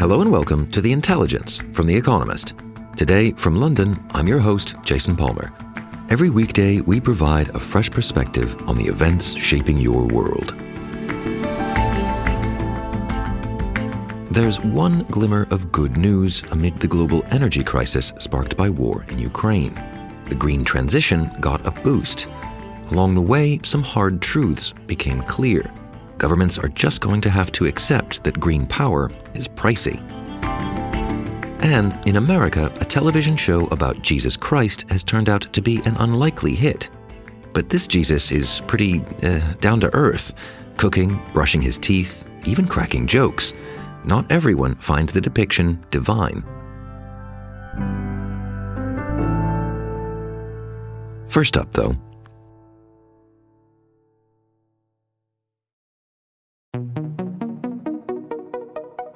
Hello and welcome to The Intelligence from The Economist. Today, from London, I'm your host, Jason Palmer. Every weekday, we provide a fresh perspective on the events shaping your world. There's one glimmer of good news amid the global energy crisis sparked by war in Ukraine. The green transition got a boost. Along the way, some hard truths became clear governments are just going to have to accept that green power is pricey. And in America, a television show about Jesus Christ has turned out to be an unlikely hit. But this Jesus is pretty uh, down to earth, cooking, brushing his teeth, even cracking jokes. Not everyone finds the depiction divine. First up, though,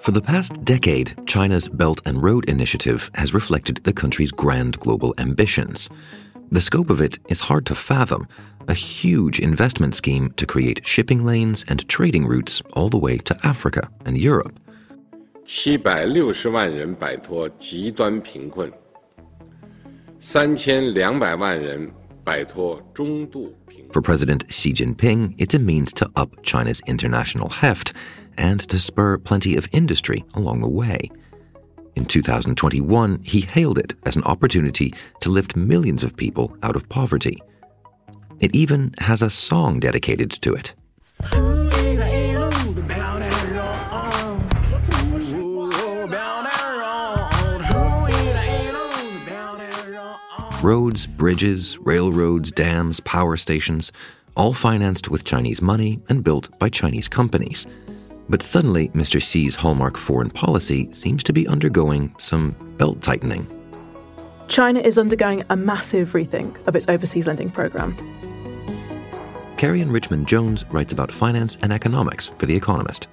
For the past decade, China's Belt and Road Initiative has reflected the country's grand global ambitions. The scope of it is hard to fathom a huge investment scheme to create shipping lanes and trading routes all the way to Africa and Europe. 七百六十万人摆脱极端贫困，三千两百万人摆脱中度贫困。 for President Xi Jinping, it's a means to up China's international heft and to spur plenty of industry along the way. In 2021, he hailed it as an opportunity to lift millions of people out of poverty. It even has a song dedicated to it. Roads, bridges, railroads, dams, power stations, all financed with Chinese money and built by Chinese companies. But suddenly, Mr. Xi's hallmark foreign policy seems to be undergoing some belt tightening. China is undergoing a massive rethink of its overseas lending program. Carrie Richmond Jones writes about finance and economics for The Economist.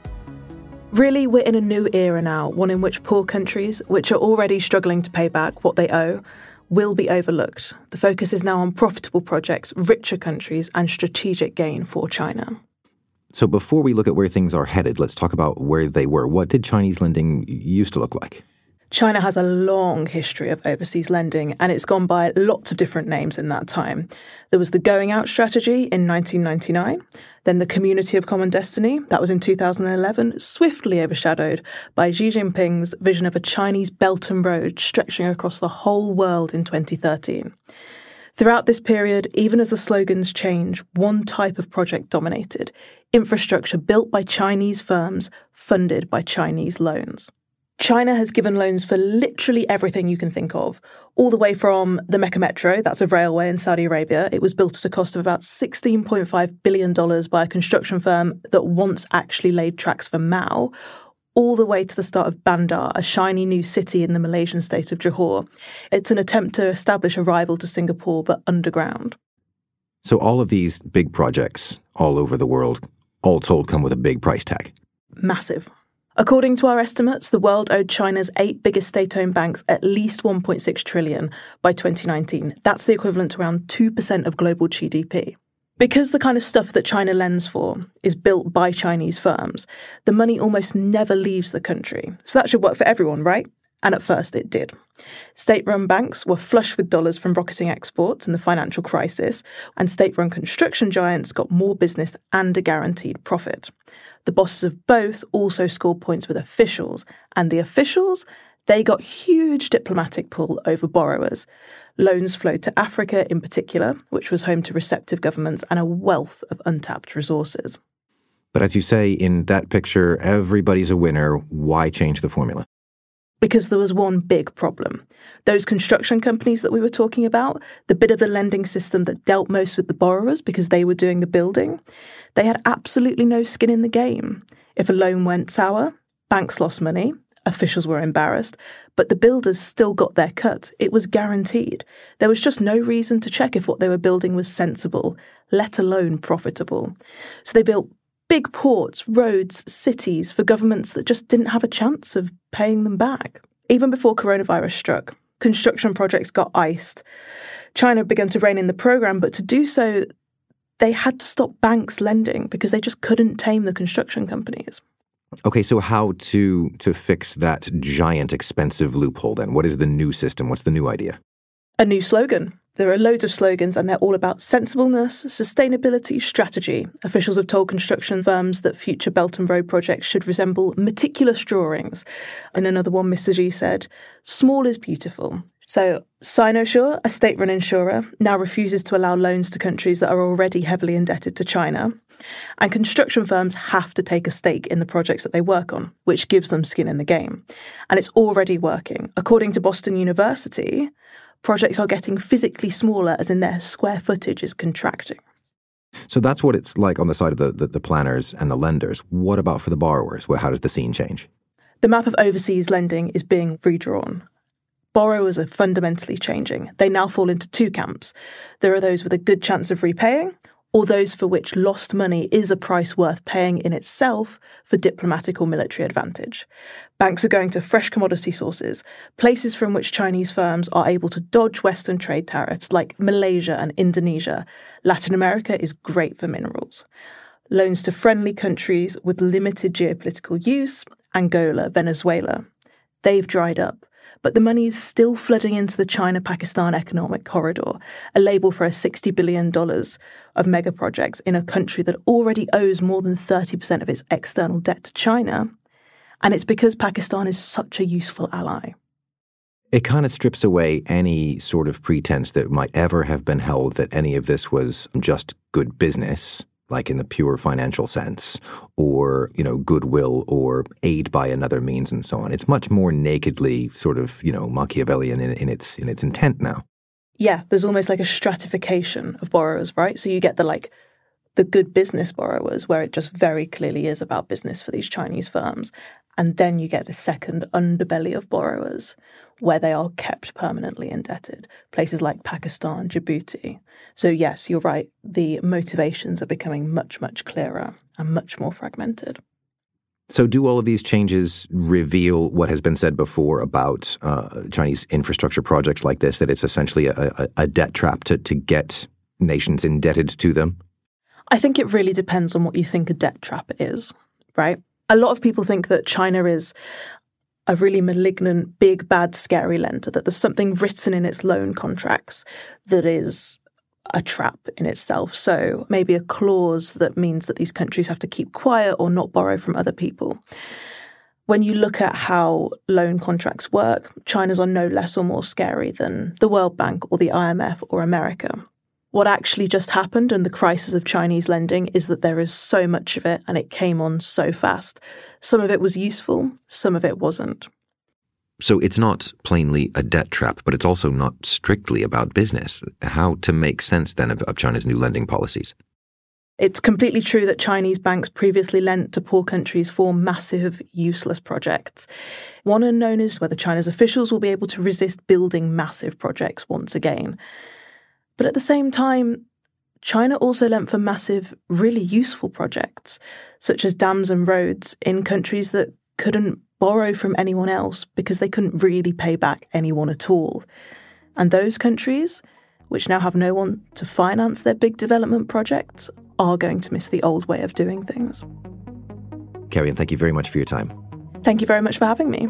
Really, we're in a new era now, one in which poor countries, which are already struggling to pay back what they owe, will be overlooked. The focus is now on profitable projects, richer countries, and strategic gain for China. So before we look at where things are headed, let's talk about where they were. What did Chinese lending used to look like? China has a long history of overseas lending and it's gone by lots of different names in that time. There was the Going Out strategy in 1999, then the Community of Common Destiny, that was in 2011, swiftly overshadowed by Xi Jinping's vision of a Chinese Belt and Road stretching across the whole world in 2013. Throughout this period, even as the slogans change, one type of project dominated infrastructure built by Chinese firms, funded by Chinese loans. China has given loans for literally everything you can think of, all the way from the Mecca Metro, that's a railway in Saudi Arabia. It was built at a cost of about $16.5 billion by a construction firm that once actually laid tracks for Mao, all the way to the start of Bandar, a shiny new city in the Malaysian state of Johor. It's an attempt to establish a rival to Singapore, but underground. So, all of these big projects all over the world, all told, come with a big price tag. Massive. According to our estimates, the world owed China's eight biggest state-owned banks at least 1.6 trillion by 2019. That's the equivalent to around 2% of global GDP. Because the kind of stuff that China lends for is built by Chinese firms, the money almost never leaves the country. So that should work for everyone, right? And at first it did. State run banks were flush with dollars from rocketing exports in the financial crisis, and state run construction giants got more business and a guaranteed profit. The bosses of both also scored points with officials, and the officials, they got huge diplomatic pull over borrowers. Loans flowed to Africa in particular, which was home to receptive governments and a wealth of untapped resources. But as you say, in that picture, everybody's a winner. Why change the formula? Because there was one big problem. Those construction companies that we were talking about, the bit of the lending system that dealt most with the borrowers because they were doing the building, they had absolutely no skin in the game. If a loan went sour, banks lost money, officials were embarrassed, but the builders still got their cut. It was guaranteed. There was just no reason to check if what they were building was sensible, let alone profitable. So they built big ports, roads, cities for governments that just didn't have a chance of paying them back. Even before coronavirus struck, construction projects got iced. China began to rein in the program, but to do so, they had to stop banks lending because they just couldn't tame the construction companies. Okay, so how to to fix that giant expensive loophole then? What is the new system? What's the new idea? A new slogan. There are loads of slogans, and they're all about sensibleness, sustainability, strategy. Officials have told construction firms that future Belt and Road projects should resemble meticulous drawings. And another one, Mr. Xi said, small is beautiful. So, Sinosure, a state run insurer, now refuses to allow loans to countries that are already heavily indebted to China. And construction firms have to take a stake in the projects that they work on, which gives them skin in the game. And it's already working. According to Boston University, projects are getting physically smaller, as in their square footage is contracting. So that's what it's like on the side of the, the, the, planners and the lenders. What about for the borrowers? Well, how does the scene change? The map of overseas lending is being redrawn. Borrowers are fundamentally changing. They now fall into two camps. There are those with a good chance of repaying, or those for which lost money is a price worth paying in itself for diplomatic or military advantage. Banks are going to fresh commodity sources, places from which Chinese firms are able to dodge Western trade tariffs like Malaysia and Indonesia. Latin America is great for minerals. Loans to friendly countries with limited geopolitical use, Angola, Venezuela, they've dried up but the money is still flooding into the China Pakistan Economic Corridor, a label for a $60 billion of mega projects in a country that already owes more than 30% of its external debt to China. And it's because Pakistan is such a useful ally. It kind of strips away any sort of pretense that might ever have been held that any of this was just good business like in the pure financial sense, or, you know, goodwill or aid by another means and so on. It's much more nakedly sort of, you know, Machiavellian in, in its in its intent now. Yeah, there's almost like a stratification of borrowers, right? So you get the like the good business borrowers where it just very clearly is about business for these Chinese firms. And then you get the second underbelly of borrowers where they are kept permanently indebted, places like Pakistan, Djibouti. So, yes, you're right, the motivations are becoming much, much clearer and much more fragmented. So, do all of these changes reveal what has been said before about uh, Chinese infrastructure projects like this, that it's essentially a, a, a debt trap to, to get nations indebted to them? I think it really depends on what you think a debt trap is, right? A lot of people think that China is a really malignant, big, bad, scary lender, that there's something written in its loan contracts that is a trap in itself. So maybe a clause that means that these countries have to keep quiet or not borrow from other people. When you look at how loan contracts work, China's are no less or more scary than the World Bank or the IMF or America. What actually just happened and the crisis of Chinese lending is that there is so much of it and it came on so fast. Some of it was useful, some of it wasn't. So it's not plainly a debt trap, but it's also not strictly about business. How to make sense then of, of China's new lending policies? It's completely true that Chinese banks previously lent to poor countries for massive, useless projects. One unknown is whether China's officials will be able to resist building massive projects once again. But at the same time, China also lent for massive, really useful projects, such as dams and roads in countries that couldn't borrow from anyone else because they couldn't really pay back anyone at all. And those countries, which now have no one to finance their big development projects, are going to miss the old way of doing things. Carrie, thank you very much for your time. Thank you very much for having me.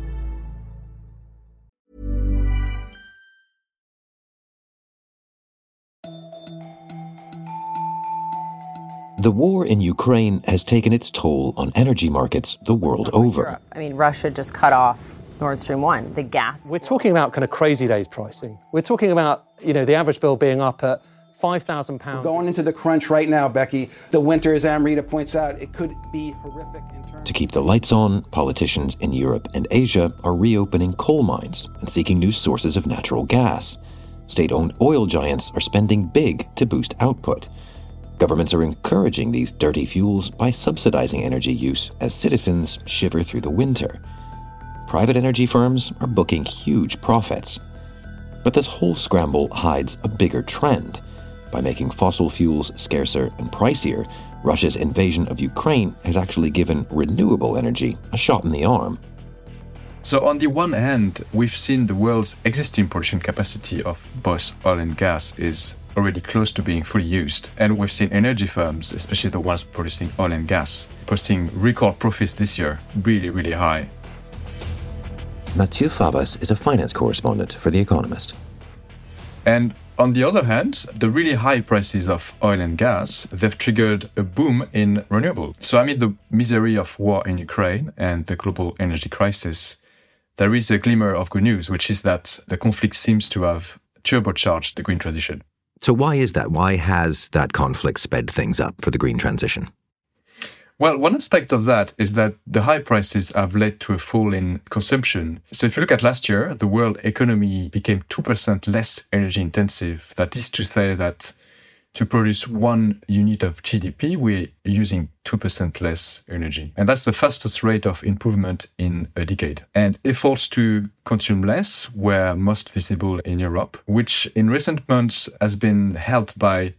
The war in Ukraine has taken its toll on energy markets the world over. I mean, Russia just cut off Nord Stream 1, the gas. We're talking about kind of crazy days pricing. We're talking about, you know, the average bill being up at £5,000. Going into the crunch right now, Becky. The winter, as Amrita points out, it could be horrific in terms To keep the lights on, politicians in Europe and Asia are reopening coal mines and seeking new sources of natural gas. State owned oil giants are spending big to boost output. Governments are encouraging these dirty fuels by subsidizing energy use as citizens shiver through the winter. Private energy firms are booking huge profits. But this whole scramble hides a bigger trend. By making fossil fuels scarcer and pricier, Russia's invasion of Ukraine has actually given renewable energy a shot in the arm. So, on the one hand, we've seen the world's existing production capacity of both oil and gas is already close to being fully used. And we've seen energy firms, especially the ones producing oil and gas, posting record profits this year, really, really high. Mathieu Favas is a finance correspondent for The Economist. And on the other hand, the really high prices of oil and gas, they've triggered a boom in renewables. So amid the misery of war in Ukraine and the global energy crisis, there is a glimmer of good news, which is that the conflict seems to have turbocharged the green transition. So, why is that? Why has that conflict sped things up for the green transition? Well, one aspect of that is that the high prices have led to a fall in consumption. So if you look at last year, the world economy became 2% less energy intensive. That is to say that to produce one unit of GDP, we're using 2% less energy. And that's the fastest rate of improvement in a decade. And efforts to consume less were most visible in Europe, which in recent months has been helped by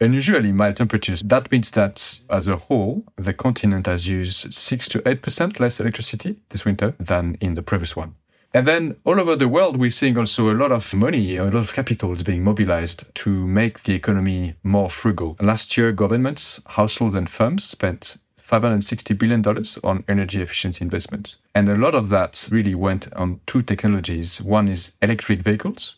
unusually mild temperatures. That means that as a whole, the continent has used 6 to 8% less electricity this winter than in the previous one. And then all over the world, we're seeing also a lot of money, a lot of capital is being mobilized to make the economy more frugal. Last year, governments, households, and firms spent $560 billion on energy efficiency investments. And a lot of that really went on two technologies. One is electric vehicles,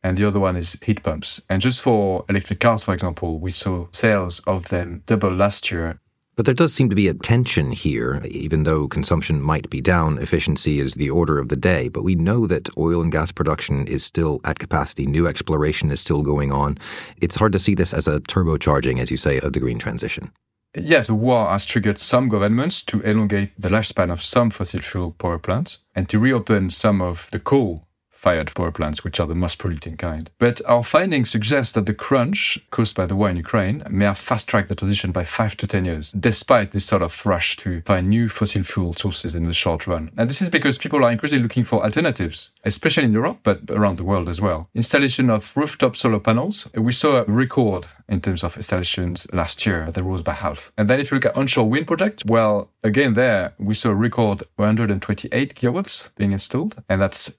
and the other one is heat pumps. And just for electric cars, for example, we saw sales of them double last year. But there does seem to be a tension here. Even though consumption might be down, efficiency is the order of the day. But we know that oil and gas production is still at capacity. New exploration is still going on. It's hard to see this as a turbocharging, as you say, of the green transition. Yes, the war has triggered some governments to elongate the lifespan of some fossil fuel power plants and to reopen some of the coal fired power plants, which are the most polluting kind. But our findings suggest that the crunch caused by the war in Ukraine may have fast tracked the transition by five to 10 years, despite this sort of rush to find new fossil fuel sources in the short run. And this is because people are increasingly looking for alternatives, especially in Europe, but around the world as well. Installation of rooftop solar panels, we saw a record in terms of installations last year that rose by half. And then if you look at onshore wind projects, well, again, there we saw a record 128 gigawatts being installed, and that's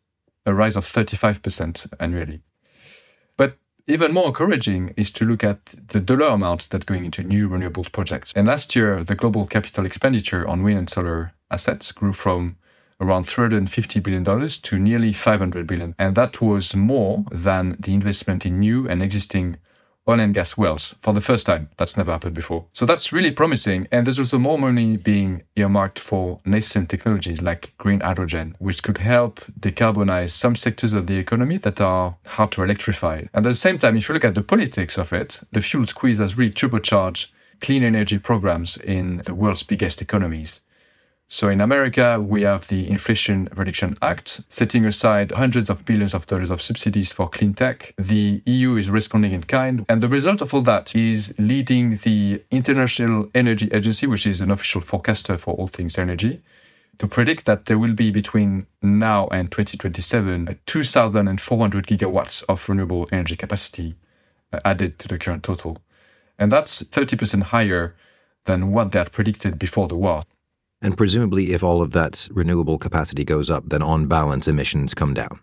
a rise of 35% annually. But even more encouraging is to look at the dollar amounts that going into new renewable projects. And last year, the global capital expenditure on wind and solar assets grew from around $350 billion to nearly $500 billion. And that was more than the investment in new and existing oil and gas wells for the first time. That's never happened before. So that's really promising. And there's also more money being earmarked for nascent technologies like green hydrogen, which could help decarbonize some sectors of the economy that are hard to electrify. And at the same time, if you look at the politics of it, the fuel squeeze has really turbocharged clean energy programs in the world's biggest economies. So in America, we have the Inflation Reduction Act, setting aside hundreds of billions of dollars of subsidies for clean tech. The EU is responding in kind. And the result of all that is leading the International Energy Agency, which is an official forecaster for all things energy, to predict that there will be between now and 2027 2,400 gigawatts of renewable energy capacity uh, added to the current total. And that's 30% higher than what they had predicted before the war. And presumably, if all of that renewable capacity goes up, then on balance, emissions come down.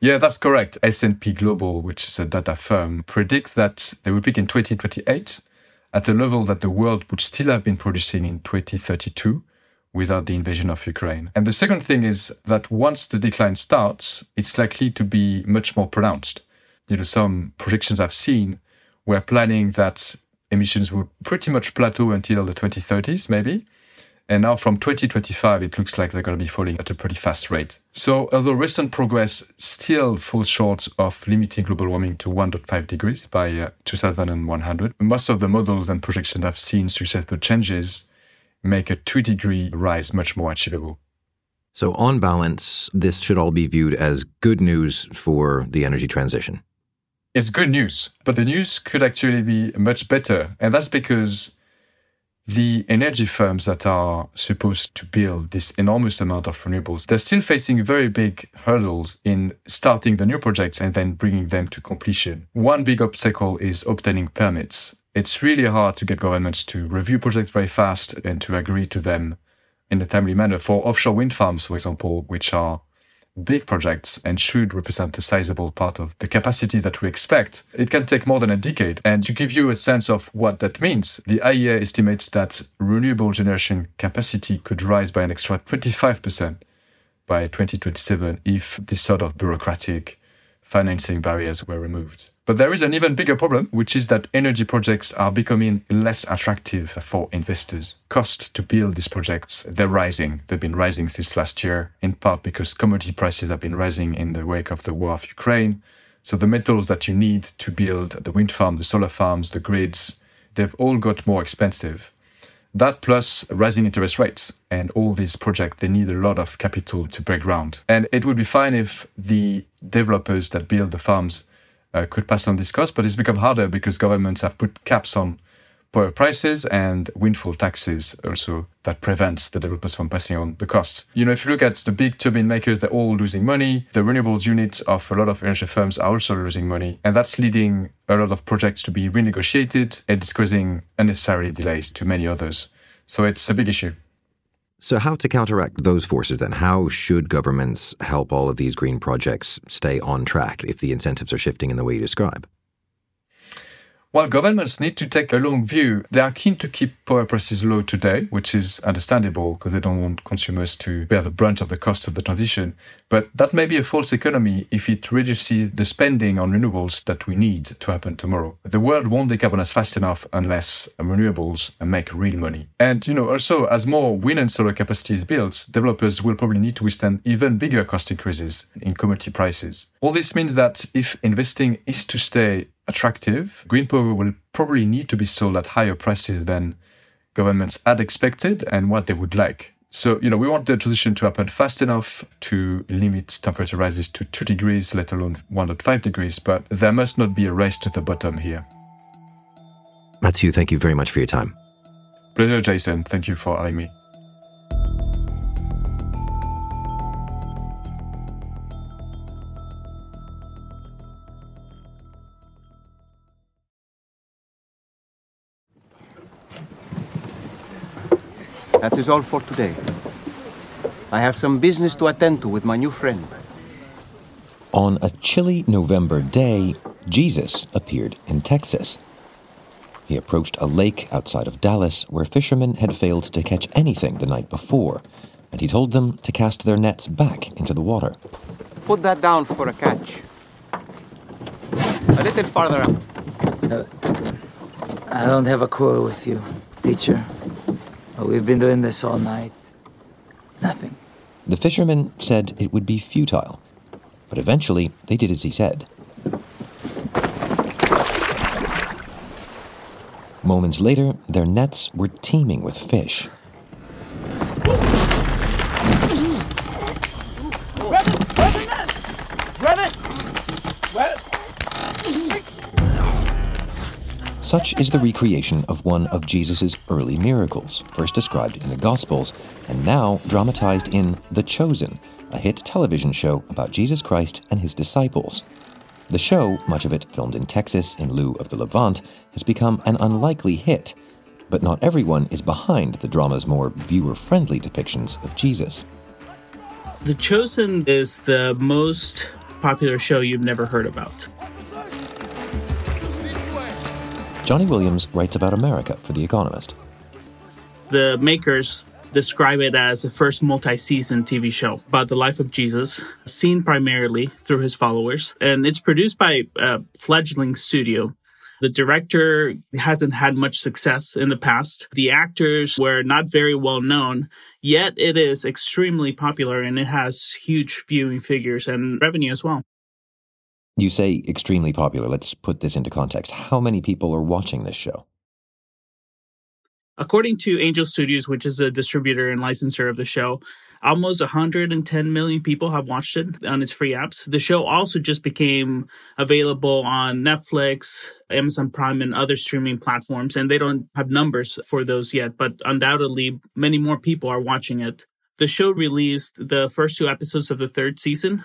Yeah, that's correct. S&P Global, which is a data firm, predicts that they will peak in 2028 at a level that the world would still have been producing in 2032 without the invasion of Ukraine. And the second thing is that once the decline starts, it's likely to be much more pronounced. You know, some projections I've seen were planning that emissions would pretty much plateau until the 2030s, maybe. And now from 2025, it looks like they're going to be falling at a pretty fast rate. So although recent progress still falls short of limiting global warming to 1.5 degrees by uh, 2100, most of the models and projections I've seen suggest the changes make a two degree rise much more achievable. So, on balance, this should all be viewed as good news for the energy transition. It's good news, but the news could actually be much better. And that's because the energy firms that are supposed to build this enormous amount of renewables, they're still facing very big hurdles in starting the new projects and then bringing them to completion. One big obstacle is obtaining permits. It's really hard to get governments to review projects very fast and to agree to them in a timely manner. For offshore wind farms, for example, which are big projects and should represent a sizable part of the capacity that we expect, it can take more than a decade. And to give you a sense of what that means, the IEA estimates that renewable generation capacity could rise by an extra 25% by 2027 if this sort of bureaucratic financing barriers were removed. But there is an even bigger problem, which is that energy projects are becoming less attractive for investors. Costs to build these projects, they're rising. They've been rising since last year, in part because commodity prices have been rising in the wake of the war of Ukraine. So the metals that you need to build the wind farm, the solar farms, the grids, they've all got more expensive. That plus rising interest rates and all these projects, they need a lot of capital to break ground. And it would be fine if the developers that build the farms uh, could pass on this cost, but it's become harder because governments have put caps on power prices and windfall taxes also that prevents the developers from passing on the costs. You know, if you look at the big turbine makers, they're all losing money. The renewables units of a lot of energy firms are also losing money. And that's leading a lot of projects to be renegotiated and it's causing unnecessary delays to many others. So it's a big issue. So, how to counteract those forces then? How should governments help all of these green projects stay on track if the incentives are shifting in the way you describe? While governments need to take a long view, they are keen to keep power prices low today, which is understandable because they don't want consumers to bear the brunt of the cost of the transition. But that may be a false economy if it reduces the spending on renewables that we need to happen tomorrow. The world won't decarbonize fast enough unless renewables make real money. And, you know, also as more wind and solar capacity is built, developers will probably need to withstand even bigger cost increases in commodity prices. All this means that if investing is to stay attractive, green power will probably need to be sold at higher prices than governments had expected and what they would like. So, you know, we want the transition to happen fast enough to limit temperature rises to 2 degrees, let alone 1.5 degrees, but there must not be a race to the bottom here. Mathieu, thank you very much for your time. Pleasure, Jason. Thank you for having me. That is all for today. I have some business to attend to with my new friend. On a chilly November day, Jesus appeared in Texas. He approached a lake outside of Dallas where fishermen had failed to catch anything the night before, and he told them to cast their nets back into the water. Put that down for a catch. A little farther out. Uh, I don't have a quarrel with you, teacher. We've been doing this all night. Nothing. The fishermen said it would be futile, but eventually they did as he said. Moments later, their nets were teeming with fish. Such is the recreation of one of Jesus' early miracles, first described in the Gospels, and now dramatized in The Chosen, a hit television show about Jesus Christ and his disciples. The show, much of it filmed in Texas in lieu of the Levant, has become an unlikely hit, But not everyone is behind the drama's more viewer friendly depictions of Jesus. The Chosen is the most popular show you've never heard about. Johnny Williams writes about America for The Economist. The makers describe it as the first multi season TV show about the life of Jesus, seen primarily through his followers. And it's produced by a fledgling studio. The director hasn't had much success in the past. The actors were not very well known, yet it is extremely popular and it has huge viewing figures and revenue as well. You say extremely popular. Let's put this into context. How many people are watching this show? According to Angel Studios, which is a distributor and licensor of the show, almost 110 million people have watched it on its free apps. The show also just became available on Netflix, Amazon Prime, and other streaming platforms, and they don't have numbers for those yet, but undoubtedly many more people are watching it. The show released the first two episodes of the third season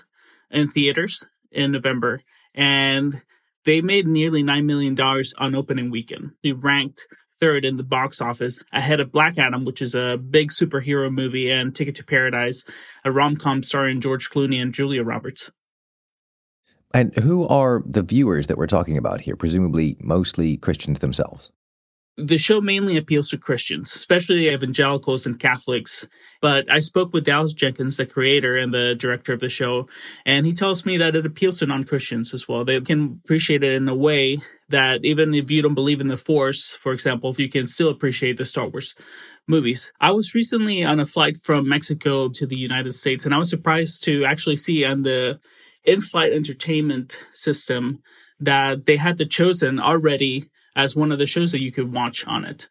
in theaters in November, and they made nearly $9 million on opening weekend. They ranked third in the box office, ahead of Black Adam, which is a big superhero movie, and Ticket to Paradise, a rom com starring George Clooney and Julia Roberts. And who are the viewers that we're talking about here? Presumably, mostly Christians themselves the show mainly appeals to Christians, especially evangelicals and Catholics. But I spoke with Dallas Jenkins, the creator and the director of the show, and he tells me that it appeals to non Christians as well. They can appreciate it in a way that even if you don't believe in the Force, for example, you can still appreciate the Star Wars movies. I was recently on a flight from Mexico to the United States, and I was surprised to actually see on the in flight entertainment system that they had the chosen already as one of the shows that you could watch on it.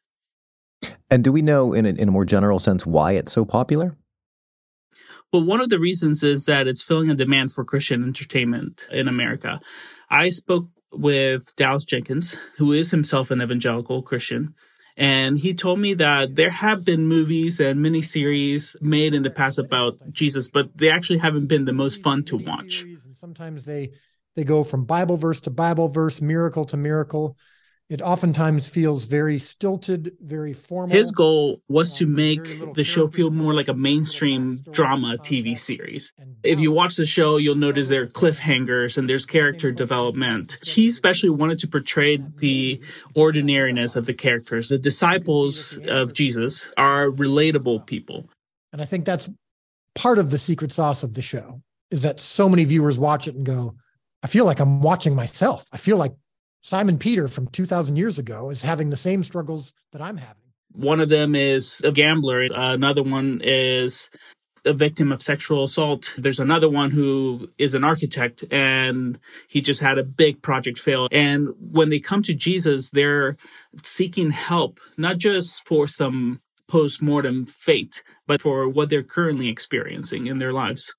And do we know, in a, in a more general sense, why it's so popular? Well, one of the reasons is that it's filling a demand for Christian entertainment in America. I spoke with Dallas Jenkins, who is himself an evangelical Christian, and he told me that there have been movies and miniseries made in the past about Jesus, but they actually haven't been the most fun to watch. sometimes they they go from Bible verse to Bible verse, miracle to miracle it oftentimes feels very stilted, very formal. His goal was to um, make the show feel more like a mainstream drama TV series. If you watch the show, you'll notice there are cliffhangers and there's character development. He especially wanted to portray the ordinariness of the characters. The disciples of Jesus are relatable people. And I think that's part of the secret sauce of the show is that so many viewers watch it and go, I feel like I'm watching myself. I feel like Simon Peter from 2000 years ago is having the same struggles that I'm having. One of them is a gambler. Another one is a victim of sexual assault. There's another one who is an architect and he just had a big project fail. And when they come to Jesus, they're seeking help, not just for some post mortem fate, but for what they're currently experiencing in their lives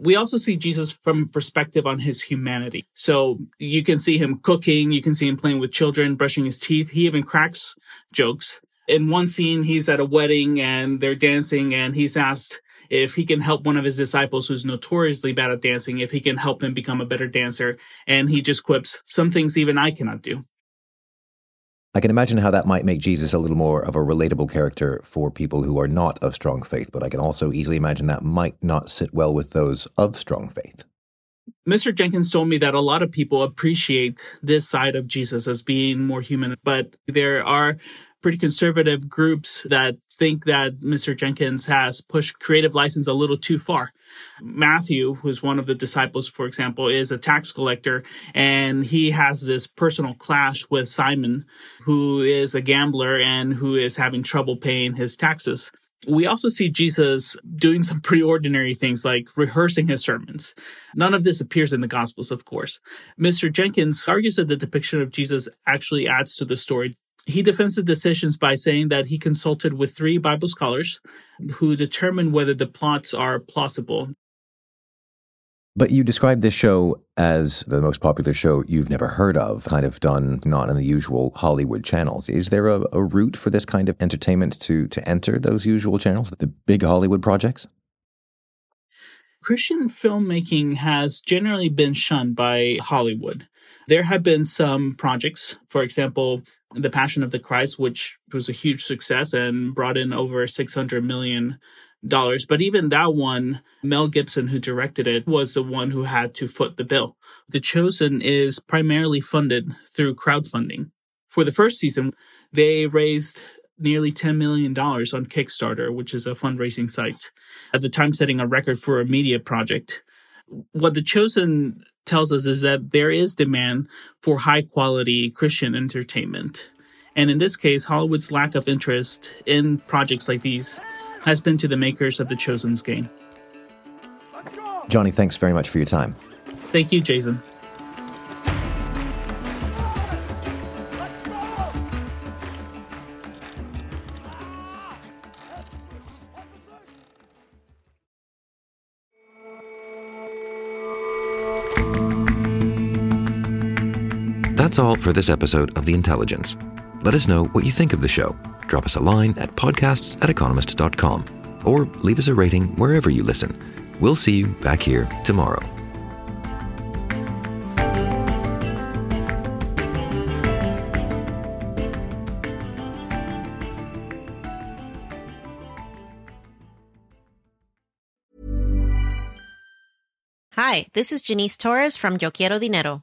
we also see Jesus from a perspective on his humanity. So you can see him cooking, you can see him playing with children, brushing his teeth. He even cracks jokes. In one scene, he's at a wedding and they're dancing and he's asked if he can help one of his disciples who's notoriously bad at dancing, if he can help him become a better dancer. And he just quips, some things even I cannot do. I can imagine how that might make Jesus a little more of a relatable character for people who are not of strong faith, but I can also easily imagine that might not sit well with those of strong faith. Mr. Jenkins told me that a lot of people appreciate this side of Jesus as being more human, but there are pretty conservative groups that think that Mr. Jenkins has pushed creative license a little too far. Matthew, who's one of the disciples, for example, is a tax collector and he has this personal clash with Simon, who is a gambler and who is having trouble paying his taxes. We also see Jesus doing some pretty ordinary things like rehearsing his sermons. None of this appears in the Gospels, of course. Mr. Jenkins argues that the depiction of Jesus actually adds to the story. He defends the decisions by saying that he consulted with three Bible scholars who determined whether the plots are plausible. But you describe this show as the most popular show you've never heard of, kind of done not in the usual Hollywood channels. Is there a, a route for this kind of entertainment to to enter those usual channels, the big Hollywood projects? Christian filmmaking has generally been shunned by Hollywood. There have been some projects, for example, The Passion of the Christ, which was a huge success and brought in over 600 million dollars. But even that one, Mel Gibson, who directed it, was the one who had to foot the bill. The Chosen is primarily funded through crowdfunding. For the first season, they raised nearly $10 million on Kickstarter, which is a fundraising site, at the time setting a record for a media project. What The Chosen tells us is that there is demand for high quality Christian entertainment. And in this case, Hollywood's lack of interest in projects like these has been to the makers of The Chosen's gain. Johnny, thanks very much for your time. Thank you, Jason. That's all for this episode of The Intelligence. Let us know what you think of the show. Drop us a line at podcasts at economist.com or leave us a rating wherever you listen. We'll see you back here tomorrow. Hi, this is Janice Torres from Yo Quiero Dinero.